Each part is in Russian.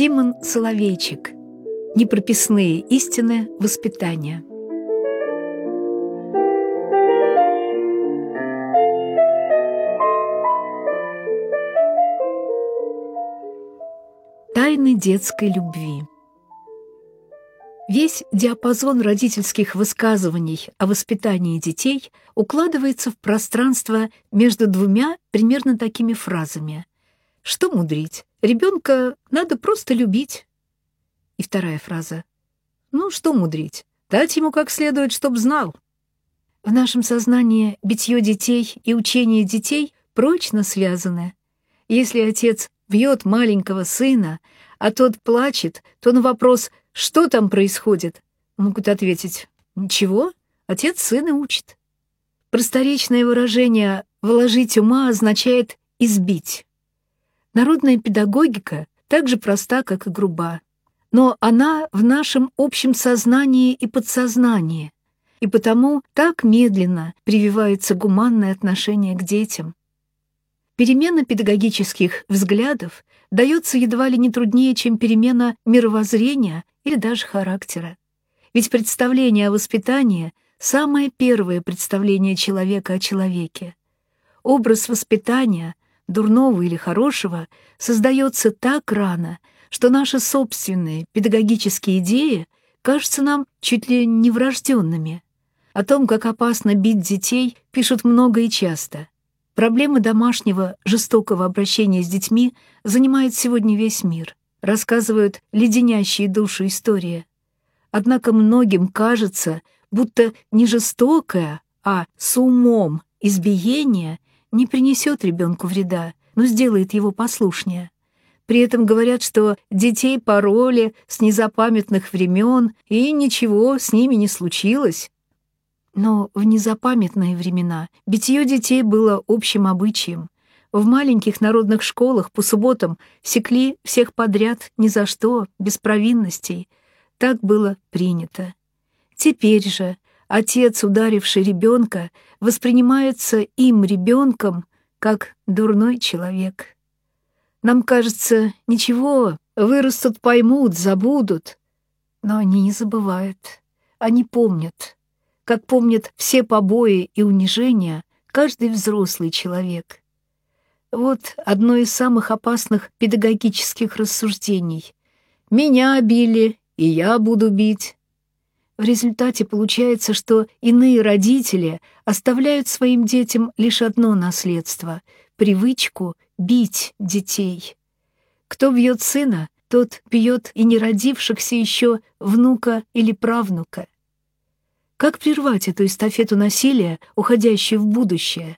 Симон Соловейчик. Непрописные истины воспитания. Тайны детской любви. Весь диапазон родительских высказываний о воспитании детей укладывается в пространство между двумя примерно такими фразами. Что мудрить? Ребенка надо просто любить. И вторая фраза. Ну, что мудрить? Дать ему как следует, чтоб знал. В нашем сознании битье детей и учение детей прочно связаны. Если отец бьет маленького сына, а тот плачет, то на вопрос «Что там происходит?» могут ответить «Ничего, отец сына учит». Просторечное выражение «вложить ума» означает «избить». Народная педагогика так же проста, как и груба, но она в нашем общем сознании и подсознании, и потому так медленно прививается гуманное отношение к детям. Перемена педагогических взглядов дается едва ли не труднее, чем перемена мировоззрения или даже характера. Ведь представление о воспитании — самое первое представление человека о человеке. Образ воспитания дурного или хорошего, создается так рано, что наши собственные педагогические идеи кажутся нам чуть ли не врожденными. О том, как опасно бить детей, пишут много и часто. Проблемы домашнего жестокого обращения с детьми занимает сегодня весь мир, рассказывают леденящие душу истории. Однако многим кажется, будто не жестокое, а с умом избиение — не принесет ребенку вреда, но сделает его послушнее. При этом говорят, что детей пороли с незапамятных времен, и ничего с ними не случилось. Но в незапамятные времена битье детей было общим обычаем. В маленьких народных школах по субботам секли всех подряд ни за что, без провинностей. Так было принято. Теперь же отец, ударивший ребенка, воспринимается им, ребенком, как дурной человек. Нам кажется, ничего, вырастут, поймут, забудут. Но они не забывают, они помнят, как помнят все побои и унижения каждый взрослый человек. Вот одно из самых опасных педагогических рассуждений. «Меня били, и я буду бить. В результате получается, что иные родители оставляют своим детям лишь одно наследство — привычку бить детей. Кто бьет сына, тот бьет и не родившихся еще внука или правнука. Как прервать эту эстафету насилия, уходящую в будущее?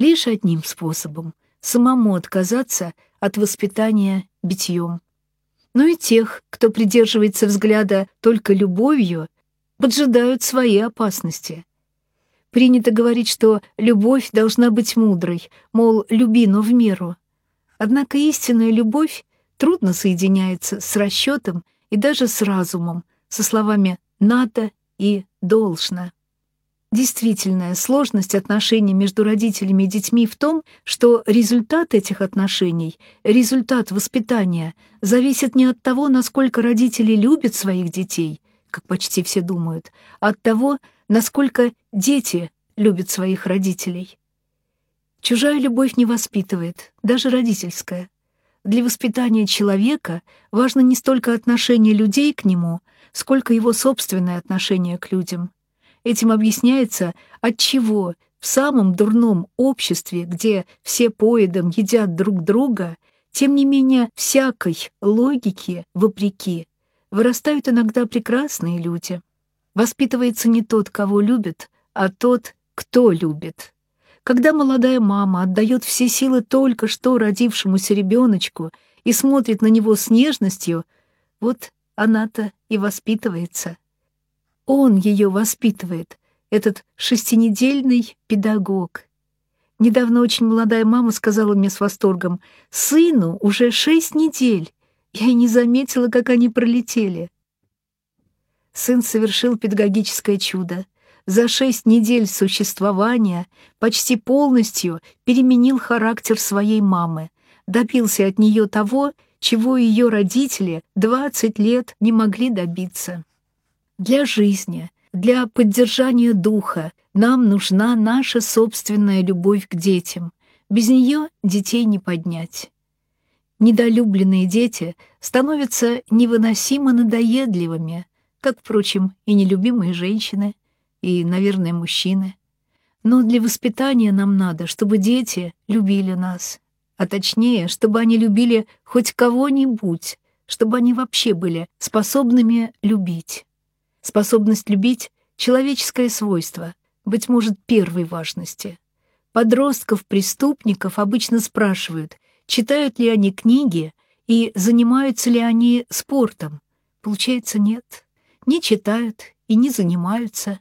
Лишь одним способом — самому отказаться от воспитания битьем но и тех, кто придерживается взгляда только любовью, поджидают свои опасности. Принято говорить, что любовь должна быть мудрой, мол, люби, но в меру. Однако истинная любовь трудно соединяется с расчетом и даже с разумом, со словами «надо» и «должно». Действительная сложность отношений между родителями и детьми в том, что результат этих отношений, результат воспитания, зависит не от того, насколько родители любят своих детей, как почти все думают, а от того, насколько дети любят своих родителей. Чужая любовь не воспитывает, даже родительская. Для воспитания человека важно не столько отношение людей к нему, сколько его собственное отношение к людям — Этим объясняется, отчего в самом дурном обществе, где все поедом едят друг друга, тем не менее всякой логике, вопреки, вырастают иногда прекрасные люди. Воспитывается не тот, кого любят, а тот, кто любит. Когда молодая мама отдает все силы только что родившемуся ребеночку и смотрит на него с нежностью, вот она-то и воспитывается. Он ее воспитывает, этот шестинедельный педагог. Недавно очень молодая мама сказала мне с восторгом, «Сыну уже шесть недель». Я и не заметила, как они пролетели. Сын совершил педагогическое чудо. За шесть недель существования почти полностью переменил характер своей мамы, добился от нее того, чего ее родители 20 лет не могли добиться. Для жизни, для поддержания духа нам нужна наша собственная любовь к детям. Без нее детей не поднять. Недолюбленные дети становятся невыносимо надоедливыми, как, впрочем, и нелюбимые женщины, и, наверное, мужчины. Но для воспитания нам надо, чтобы дети любили нас, а точнее, чтобы они любили хоть кого-нибудь, чтобы они вообще были способными любить. Способность любить — человеческое свойство, быть может, первой важности. Подростков-преступников обычно спрашивают, читают ли они книги и занимаются ли они спортом. Получается, нет. Не читают и не занимаются.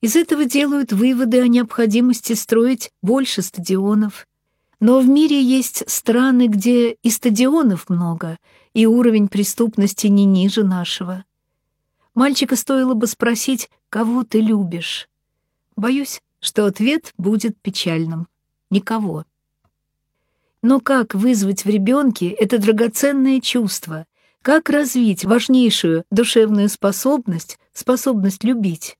Из этого делают выводы о необходимости строить больше стадионов. Но в мире есть страны, где и стадионов много, и уровень преступности не ниже нашего. Мальчика стоило бы спросить, кого ты любишь. Боюсь, что ответ будет печальным. Никого. Но как вызвать в ребенке это драгоценное чувство? Как развить важнейшую душевную способность, способность любить?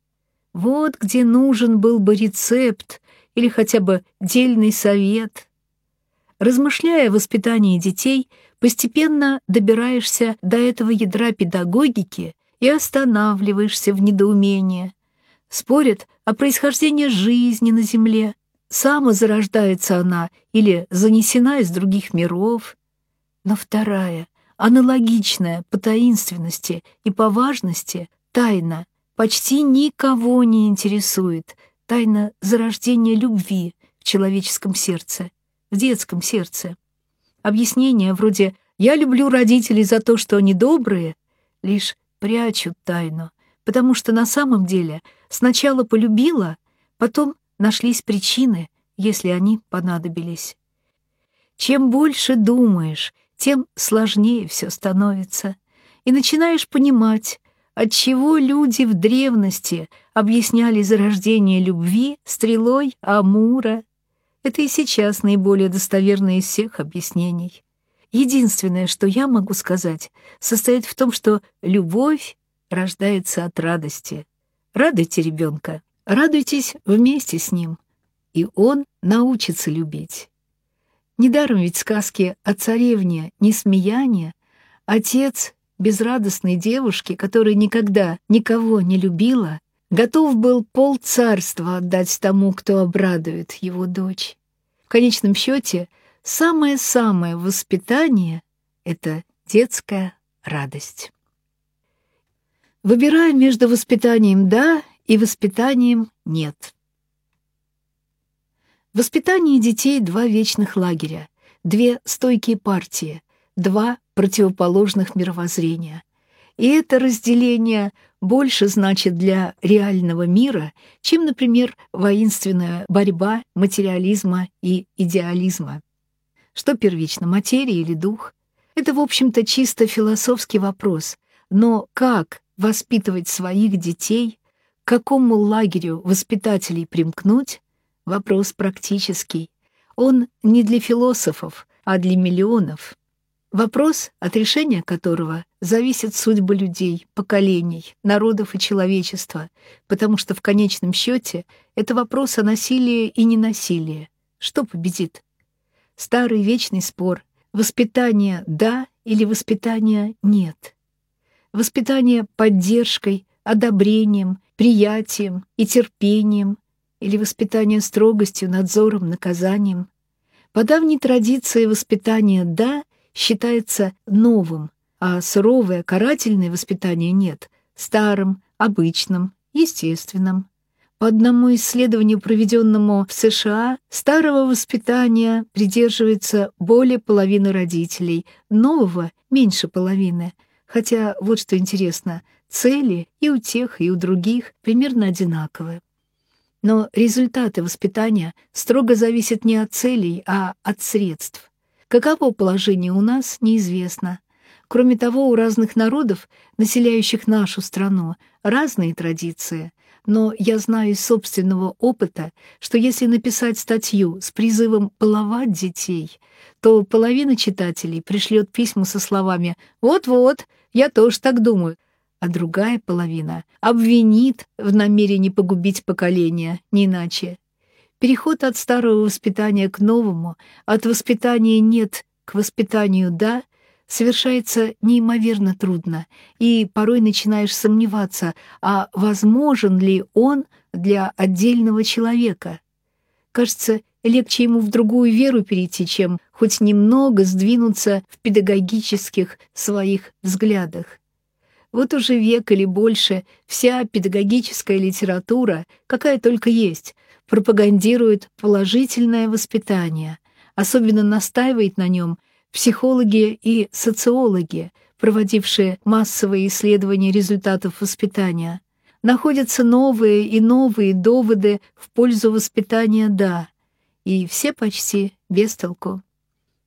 Вот где нужен был бы рецепт или хотя бы дельный совет. Размышляя о воспитании детей, постепенно добираешься до этого ядра педагогики и останавливаешься в недоумении. Спорят о происхождении жизни на Земле, самозарождается она или занесена из других миров. Но вторая, аналогичная по таинственности и по важности, тайна почти никого не интересует тайна зарождения любви в человеческом сердце, в детском сердце. Объяснения вроде «я люблю родителей за то, что они добрые» лишь прячут тайну, потому что на самом деле сначала полюбила, потом нашлись причины, если они понадобились. Чем больше думаешь, тем сложнее все становится, и начинаешь понимать, отчего люди в древности объясняли зарождение любви стрелой Амура. Это и сейчас наиболее достоверное из всех объяснений. Единственное, что я могу сказать, состоит в том, что любовь рождается от радости. Радуйте ребенка, радуйтесь вместе с ним, и он научится любить. Недаром ведь сказки о царевне Несмеяния отец безрадостной девушки, которая никогда никого не любила, готов был пол царства отдать тому, кто обрадует его дочь. В конечном счете, самое-самое воспитание — это детская радость. Выбирая между воспитанием «да» и воспитанием «нет». Воспитание детей — два вечных лагеря, две стойкие партии, два противоположных мировоззрения. И это разделение больше значит для реального мира, чем, например, воинственная борьба материализма и идеализма. Что первично, материя или дух? Это, в общем-то, чисто философский вопрос. Но как воспитывать своих детей, к какому лагерю воспитателей примкнуть — вопрос практический. Он не для философов, а для миллионов. Вопрос, от решения которого зависит судьба людей, поколений, народов и человечества, потому что в конечном счете это вопрос о насилии и ненасилии. Что победит? Старый вечный спор — воспитание «да» или воспитание «нет». Воспитание поддержкой, одобрением, приятием и терпением или воспитание строгостью, надзором, наказанием. По давней традиции воспитание «да» считается новым, а суровое карательное воспитание нет, старым, обычным, естественным. По одному исследованию, проведенному в США, старого воспитания придерживается более половины родителей, нового — меньше половины. Хотя, вот что интересно, цели и у тех, и у других примерно одинаковые. Но результаты воспитания строго зависят не от целей, а от средств. Каково положение у нас, неизвестно. Кроме того, у разных народов, населяющих нашу страну, разные традиции, но я знаю из собственного опыта, что если написать статью с призывом «баловать детей», то половина читателей пришлет письма со словами «Вот-вот, я тоже так думаю», а другая половина обвинит в намерении погубить поколение, не иначе. Переход от старого воспитания к новому, от воспитания «нет» к воспитанию «да» совершается неимоверно трудно, и порой начинаешь сомневаться, а возможен ли он для отдельного человека. Кажется, легче ему в другую веру перейти, чем хоть немного сдвинуться в педагогических своих взглядах. Вот уже век или больше вся педагогическая литература, какая только есть, пропагандирует положительное воспитание, особенно настаивает на нем психологи и социологи, проводившие массовые исследования результатов воспитания. Находятся новые и новые доводы в пользу воспитания «да», и все почти без толку.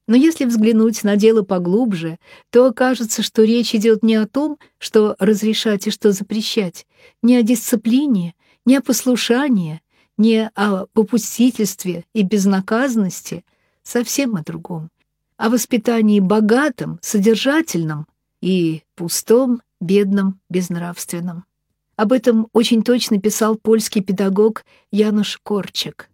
Но если взглянуть на дело поглубже, то окажется, что речь идет не о том, что разрешать и что запрещать, не о дисциплине, не о послушании, не о попустительстве и безнаказанности, совсем о другом, о воспитании богатом, содержательном и пустом, бедном, безнравственном. Об этом очень точно писал польский педагог Януш Корчик.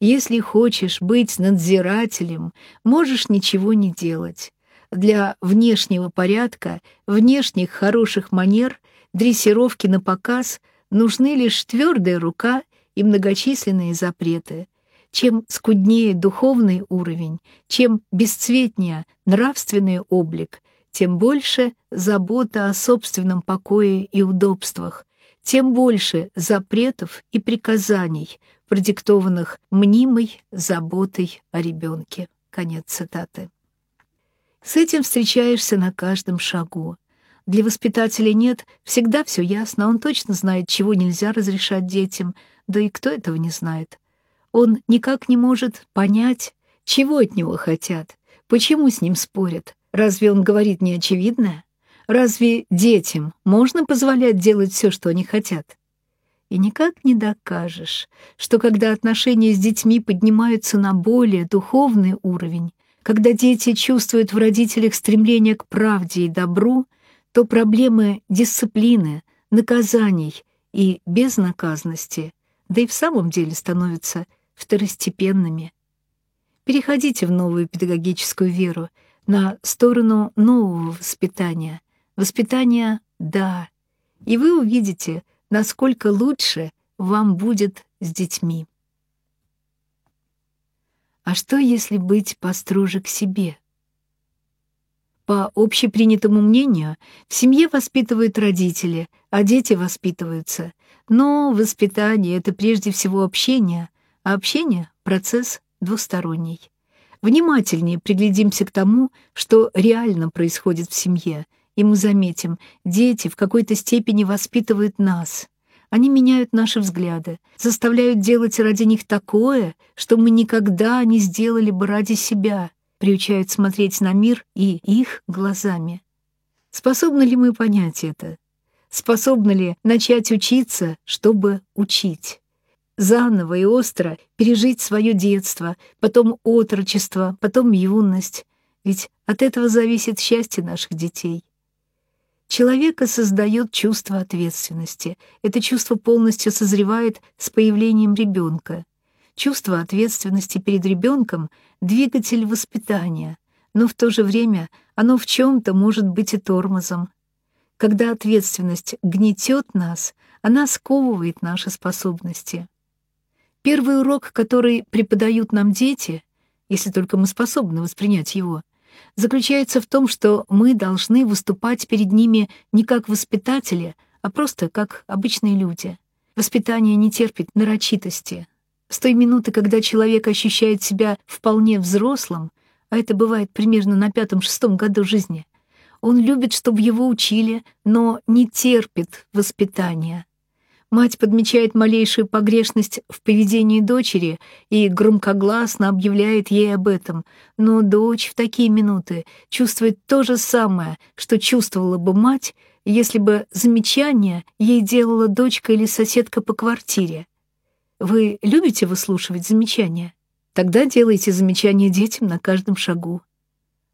«Если хочешь быть надзирателем, можешь ничего не делать. Для внешнего порядка, внешних хороших манер, дрессировки на показ нужны лишь твердая рука и многочисленные запреты. Чем скуднее духовный уровень, чем бесцветнее нравственный облик, тем больше забота о собственном покое и удобствах, тем больше запретов и приказаний, продиктованных мнимой заботой о ребенке. Конец цитаты. С этим встречаешься на каждом шагу. Для воспитателя нет, всегда все ясно, он точно знает, чего нельзя разрешать детям, да и кто этого не знает? Он никак не может понять, чего от него хотят, почему с ним спорят. Разве он говорит неочевидное? Разве детям можно позволять делать все, что они хотят? И никак не докажешь, что когда отношения с детьми поднимаются на более духовный уровень, когда дети чувствуют в родителях стремление к правде и добру, то проблемы дисциплины, наказаний и безнаказанности да и в самом деле становятся второстепенными. Переходите в новую педагогическую веру, на сторону нового воспитания. Воспитания — да. И вы увидите, насколько лучше вам будет с детьми. А что, если быть построже к себе? По общепринятому мнению, в семье воспитывают родители, а дети воспитываются. Но воспитание — это прежде всего общение, а общение — процесс двусторонний. Внимательнее приглядимся к тому, что реально происходит в семье, и мы заметим, дети в какой-то степени воспитывают нас. Они меняют наши взгляды, заставляют делать ради них такое, что мы никогда не сделали бы ради себя, приучают смотреть на мир и их глазами. Способны ли мы понять это? способны ли начать учиться, чтобы учить. Заново и остро пережить свое детство, потом отрочество, потом юность, ведь от этого зависит счастье наших детей. Человека создает чувство ответственности. Это чувство полностью созревает с появлением ребенка. Чувство ответственности перед ребенком — двигатель воспитания, но в то же время оно в чем-то может быть и тормозом, когда ответственность гнетет нас, она сковывает наши способности. Первый урок, который преподают нам дети, если только мы способны воспринять его, заключается в том, что мы должны выступать перед ними не как воспитатели, а просто как обычные люди. Воспитание не терпит нарочитости. С той минуты, когда человек ощущает себя вполне взрослым, а это бывает примерно на пятом-шестом году жизни, он любит, чтобы его учили, но не терпит воспитания. Мать подмечает малейшую погрешность в поведении дочери и громкогласно объявляет ей об этом, но дочь в такие минуты чувствует то же самое, что чувствовала бы мать, если бы замечание ей делала дочка или соседка по квартире. Вы любите выслушивать замечания? Тогда делайте замечания детям на каждом шагу.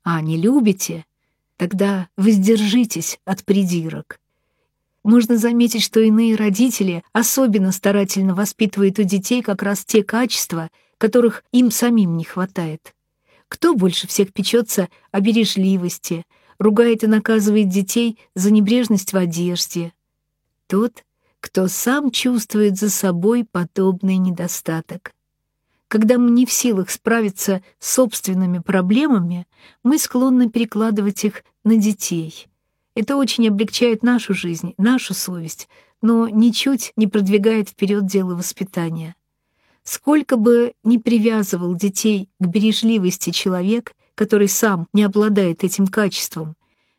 А не любите? Тогда воздержитесь от придирок. Можно заметить, что иные родители особенно старательно воспитывают у детей как раз те качества, которых им самим не хватает. Кто больше всех печется о бережливости, ругает и наказывает детей за небрежность в одежде? Тот, кто сам чувствует за собой подобный недостаток. Когда мы не в силах справиться с собственными проблемами, мы склонны перекладывать их на детей. Это очень облегчает нашу жизнь, нашу совесть, но ничуть не продвигает вперед дело воспитания. Сколько бы ни привязывал детей к бережливости человек, который сам не обладает этим качеством,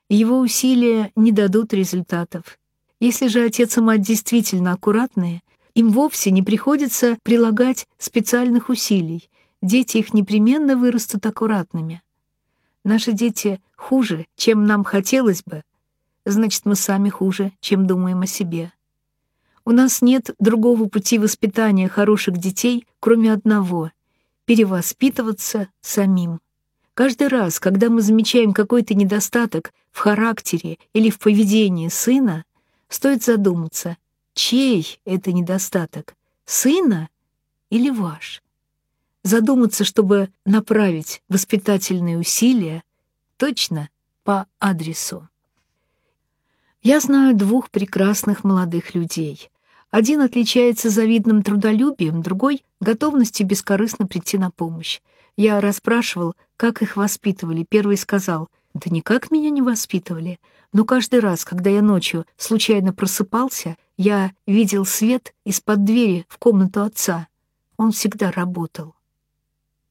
его усилия не дадут результатов. Если же отец и мать действительно аккуратные, им вовсе не приходится прилагать специальных усилий, дети их непременно вырастут аккуратными. Наши дети хуже, чем нам хотелось бы, значит, мы сами хуже, чем думаем о себе. У нас нет другого пути воспитания хороших детей, кроме одного — перевоспитываться самим. Каждый раз, когда мы замечаем какой-то недостаток в характере или в поведении сына, стоит задуматься, Чей это недостаток? Сына или ваш? Задуматься, чтобы направить воспитательные усилия точно по адресу. Я знаю двух прекрасных молодых людей. Один отличается завидным трудолюбием, другой — готовностью бескорыстно прийти на помощь. Я расспрашивал, как их воспитывали. Первый сказал, «Да никак меня не воспитывали. Но каждый раз, когда я ночью случайно просыпался, я видел свет из-под двери в комнату отца. Он всегда работал.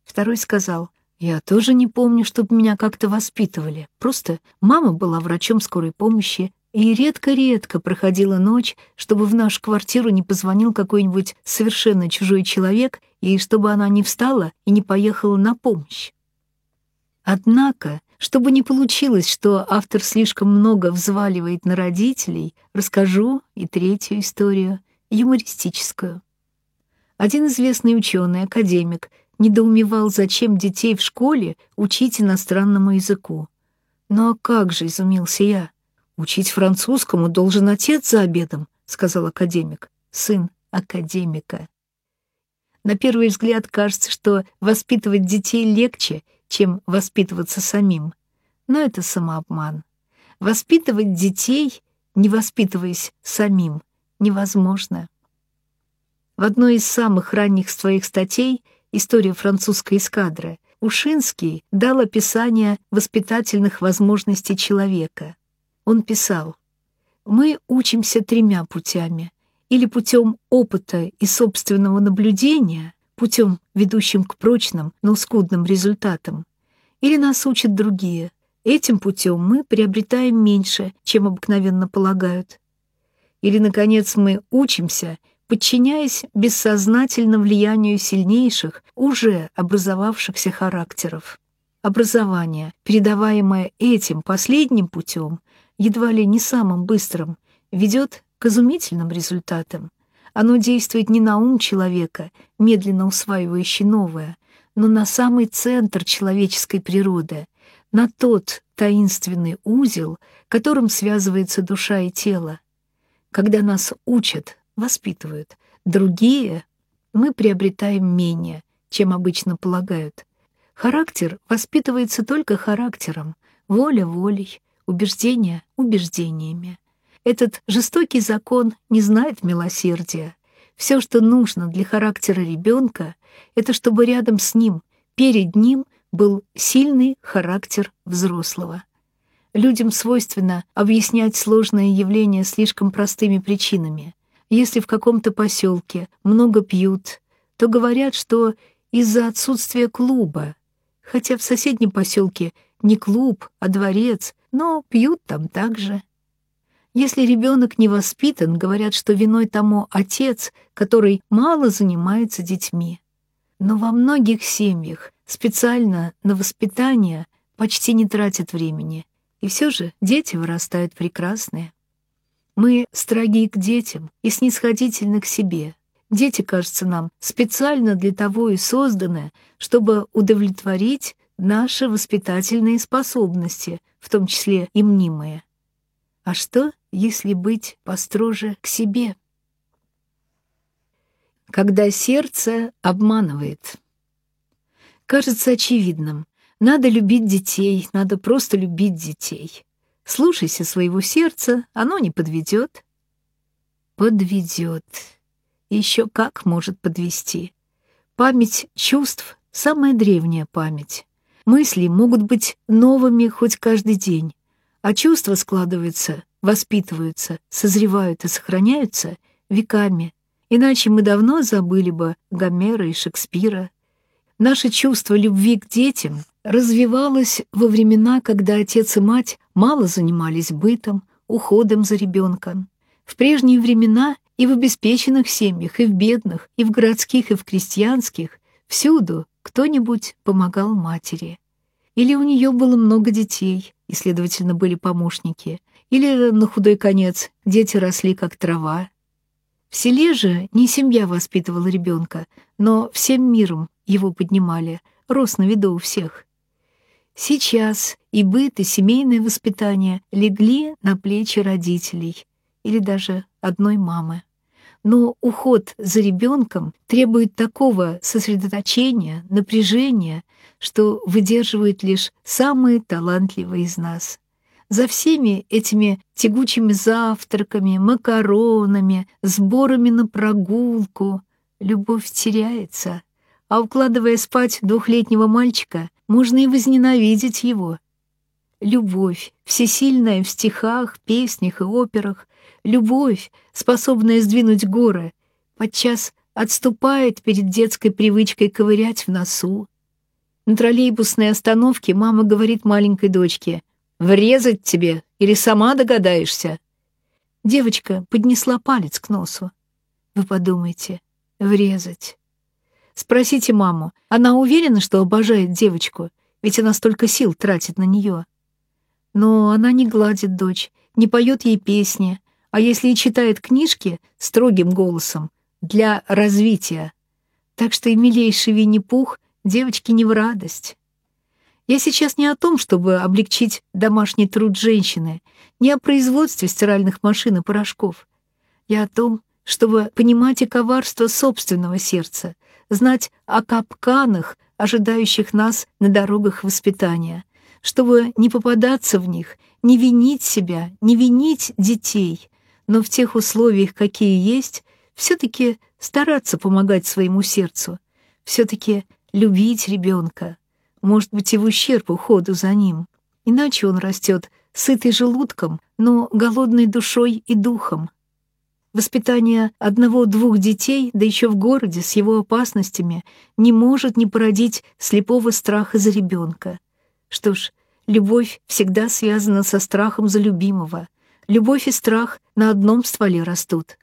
Второй сказал, «Я тоже не помню, чтобы меня как-то воспитывали. Просто мама была врачом скорой помощи, и редко-редко проходила ночь, чтобы в нашу квартиру не позвонил какой-нибудь совершенно чужой человек, и чтобы она не встала и не поехала на помощь. Однако чтобы не получилось, что автор слишком много взваливает на родителей, расскажу и третью историю, юмористическую. Один известный ученый, академик, недоумевал, зачем детей в школе учить иностранному языку. «Ну а как же», — изумился я, — «учить французскому должен отец за обедом», — сказал академик, сын академика. На первый взгляд кажется, что воспитывать детей легче — чем воспитываться самим. Но это самообман. Воспитывать детей, не воспитываясь самим, невозможно. В одной из самых ранних своих статей «История французской эскадры» Ушинский дал описание воспитательных возможностей человека. Он писал, «Мы учимся тремя путями. Или путем опыта и собственного наблюдения, путем, ведущим к прочным, но скудным результатам. Или нас учат другие. Этим путем мы приобретаем меньше, чем обыкновенно полагают. Или, наконец, мы учимся, подчиняясь бессознательно влиянию сильнейших, уже образовавшихся характеров. Образование, передаваемое этим последним путем, едва ли не самым быстрым, ведет к изумительным результатам. Оно действует не на ум человека, медленно усваивающий новое, но на самый центр человеческой природы, на тот таинственный узел, которым связывается душа и тело. Когда нас учат, воспитывают, другие мы приобретаем менее, чем обычно полагают. Характер воспитывается только характером, воля волей, убеждения убеждениями. Этот жестокий закон не знает милосердия. Все, что нужно для характера ребенка, это чтобы рядом с ним, перед ним, был сильный характер взрослого. Людям свойственно объяснять сложные явления слишком простыми причинами. Если в каком-то поселке много пьют, то говорят, что из-за отсутствия клуба, хотя в соседнем поселке не клуб, а дворец, но пьют там также. Если ребенок не воспитан, говорят, что виной тому отец, который мало занимается детьми. Но во многих семьях специально на воспитание почти не тратят времени. И все же дети вырастают прекрасные. Мы строги к детям и снисходительны к себе. Дети, кажется нам, специально для того и созданы, чтобы удовлетворить наши воспитательные способности, в том числе и мнимые. А что, если быть построже к себе? Когда сердце обманывает. Кажется очевидным. Надо любить детей, надо просто любить детей. Слушайся своего сердца, оно не подведет. Подведет. Еще как может подвести. Память чувств — самая древняя память. Мысли могут быть новыми хоть каждый день, а чувства складываются, воспитываются, созревают и сохраняются веками. Иначе мы давно забыли бы Гомера и Шекспира. Наше чувство любви к детям развивалось во времена, когда отец и мать мало занимались бытом, уходом за ребенком. В прежние времена и в обеспеченных семьях, и в бедных, и в городских, и в крестьянских, всюду кто-нибудь помогал матери. Или у нее было много детей, и, следовательно, были помощники, или, на худой конец, дети росли как трава. В селе же не семья воспитывала ребенка, но всем миром его поднимали, рос на виду у всех. Сейчас и быт, и семейное воспитание легли на плечи родителей или даже одной мамы. Но уход за ребенком требует такого сосредоточения, напряжения, что выдерживают лишь самые талантливые из нас. За всеми этими тягучими завтраками, макаронами, сборами на прогулку любовь теряется, а укладывая спать двухлетнего мальчика, можно и возненавидеть его. Любовь, всесильная в стихах, песнях и операх, Любовь, способная сдвинуть горы, подчас отступает перед детской привычкой ковырять в носу. На троллейбусной остановке мама говорит маленькой дочке «Врезать тебе или сама догадаешься?» Девочка поднесла палец к носу. Вы подумайте, врезать. Спросите маму, она уверена, что обожает девочку, ведь она столько сил тратит на нее. Но она не гладит дочь, не поет ей песни, а если и читает книжки строгим голосом, для развития. Так что и милейший Винни-Пух девочке не в радость. Я сейчас не о том, чтобы облегчить домашний труд женщины, не о производстве стиральных машин и порошков. Я о том, чтобы понимать и коварство собственного сердца, знать о капканах, ожидающих нас на дорогах воспитания, чтобы не попадаться в них, не винить себя, не винить детей, но в тех условиях, какие есть, все-таки стараться помогать своему сердцу, все-таки любить ребенка, может быть, и в ущерб уходу за ним. Иначе он растет сытый желудком, но голодной душой и духом. Воспитание одного-двух детей, да еще в городе с его опасностями, не может не породить слепого страха за ребенка. Что ж, любовь всегда связана со страхом за любимого, Любовь и страх на одном стволе растут.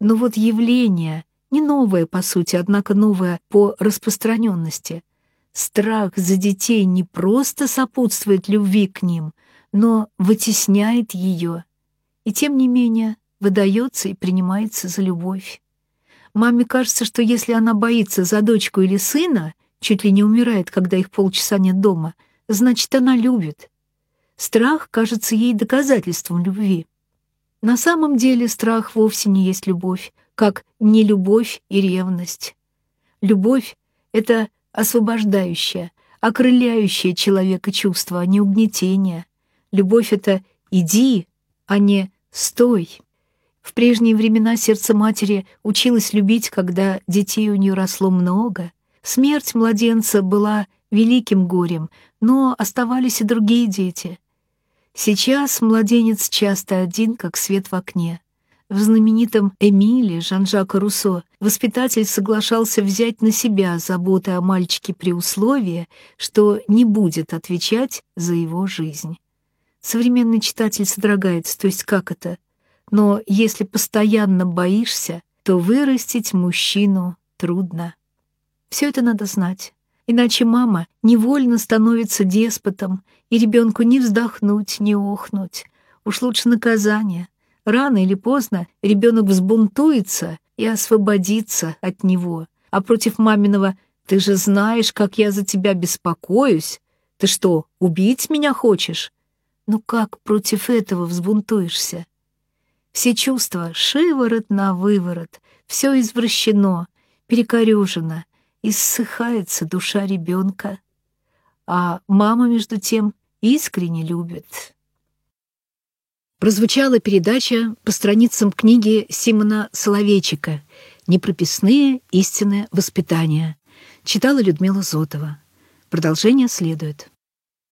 Но вот явление, не новое по сути, однако новое по распространенности. Страх за детей не просто сопутствует любви к ним, но вытесняет ее. И тем не менее выдается и принимается за любовь. Маме кажется, что если она боится за дочку или сына, чуть ли не умирает, когда их полчаса нет дома, значит, она любит. Страх кажется ей доказательством любви. На самом деле страх вовсе не есть любовь, как нелюбовь и ревность. Любовь — это освобождающее, окрыляющее человека чувство, а не угнетение. Любовь — это «иди», а не «стой». В прежние времена сердце матери училось любить, когда детей у нее росло много. Смерть младенца была великим горем, но оставались и другие дети — Сейчас младенец часто один, как свет в окне. В знаменитом «Эмиле» Жан-Жака Руссо воспитатель соглашался взять на себя заботы о мальчике при условии, что не будет отвечать за его жизнь. Современный читатель содрогается, то есть как это? Но если постоянно боишься, то вырастить мужчину трудно. Все это надо знать. Иначе мама невольно становится деспотом, и ребенку не вздохнуть, не охнуть. Уж лучше наказание. Рано или поздно ребенок взбунтуется и освободится от него. А против маминого «ты же знаешь, как я за тебя беспокоюсь», «ты что, убить меня хочешь?» Ну как против этого взбунтуешься? Все чувства шиворот на выворот, все извращено, перекорюжено, иссыхается душа ребенка. А мама, между тем, искренне любит. Прозвучала передача по страницам книги Симона Соловейчика «Непрописные истинное воспитание». Читала Людмила Зотова. Продолжение следует.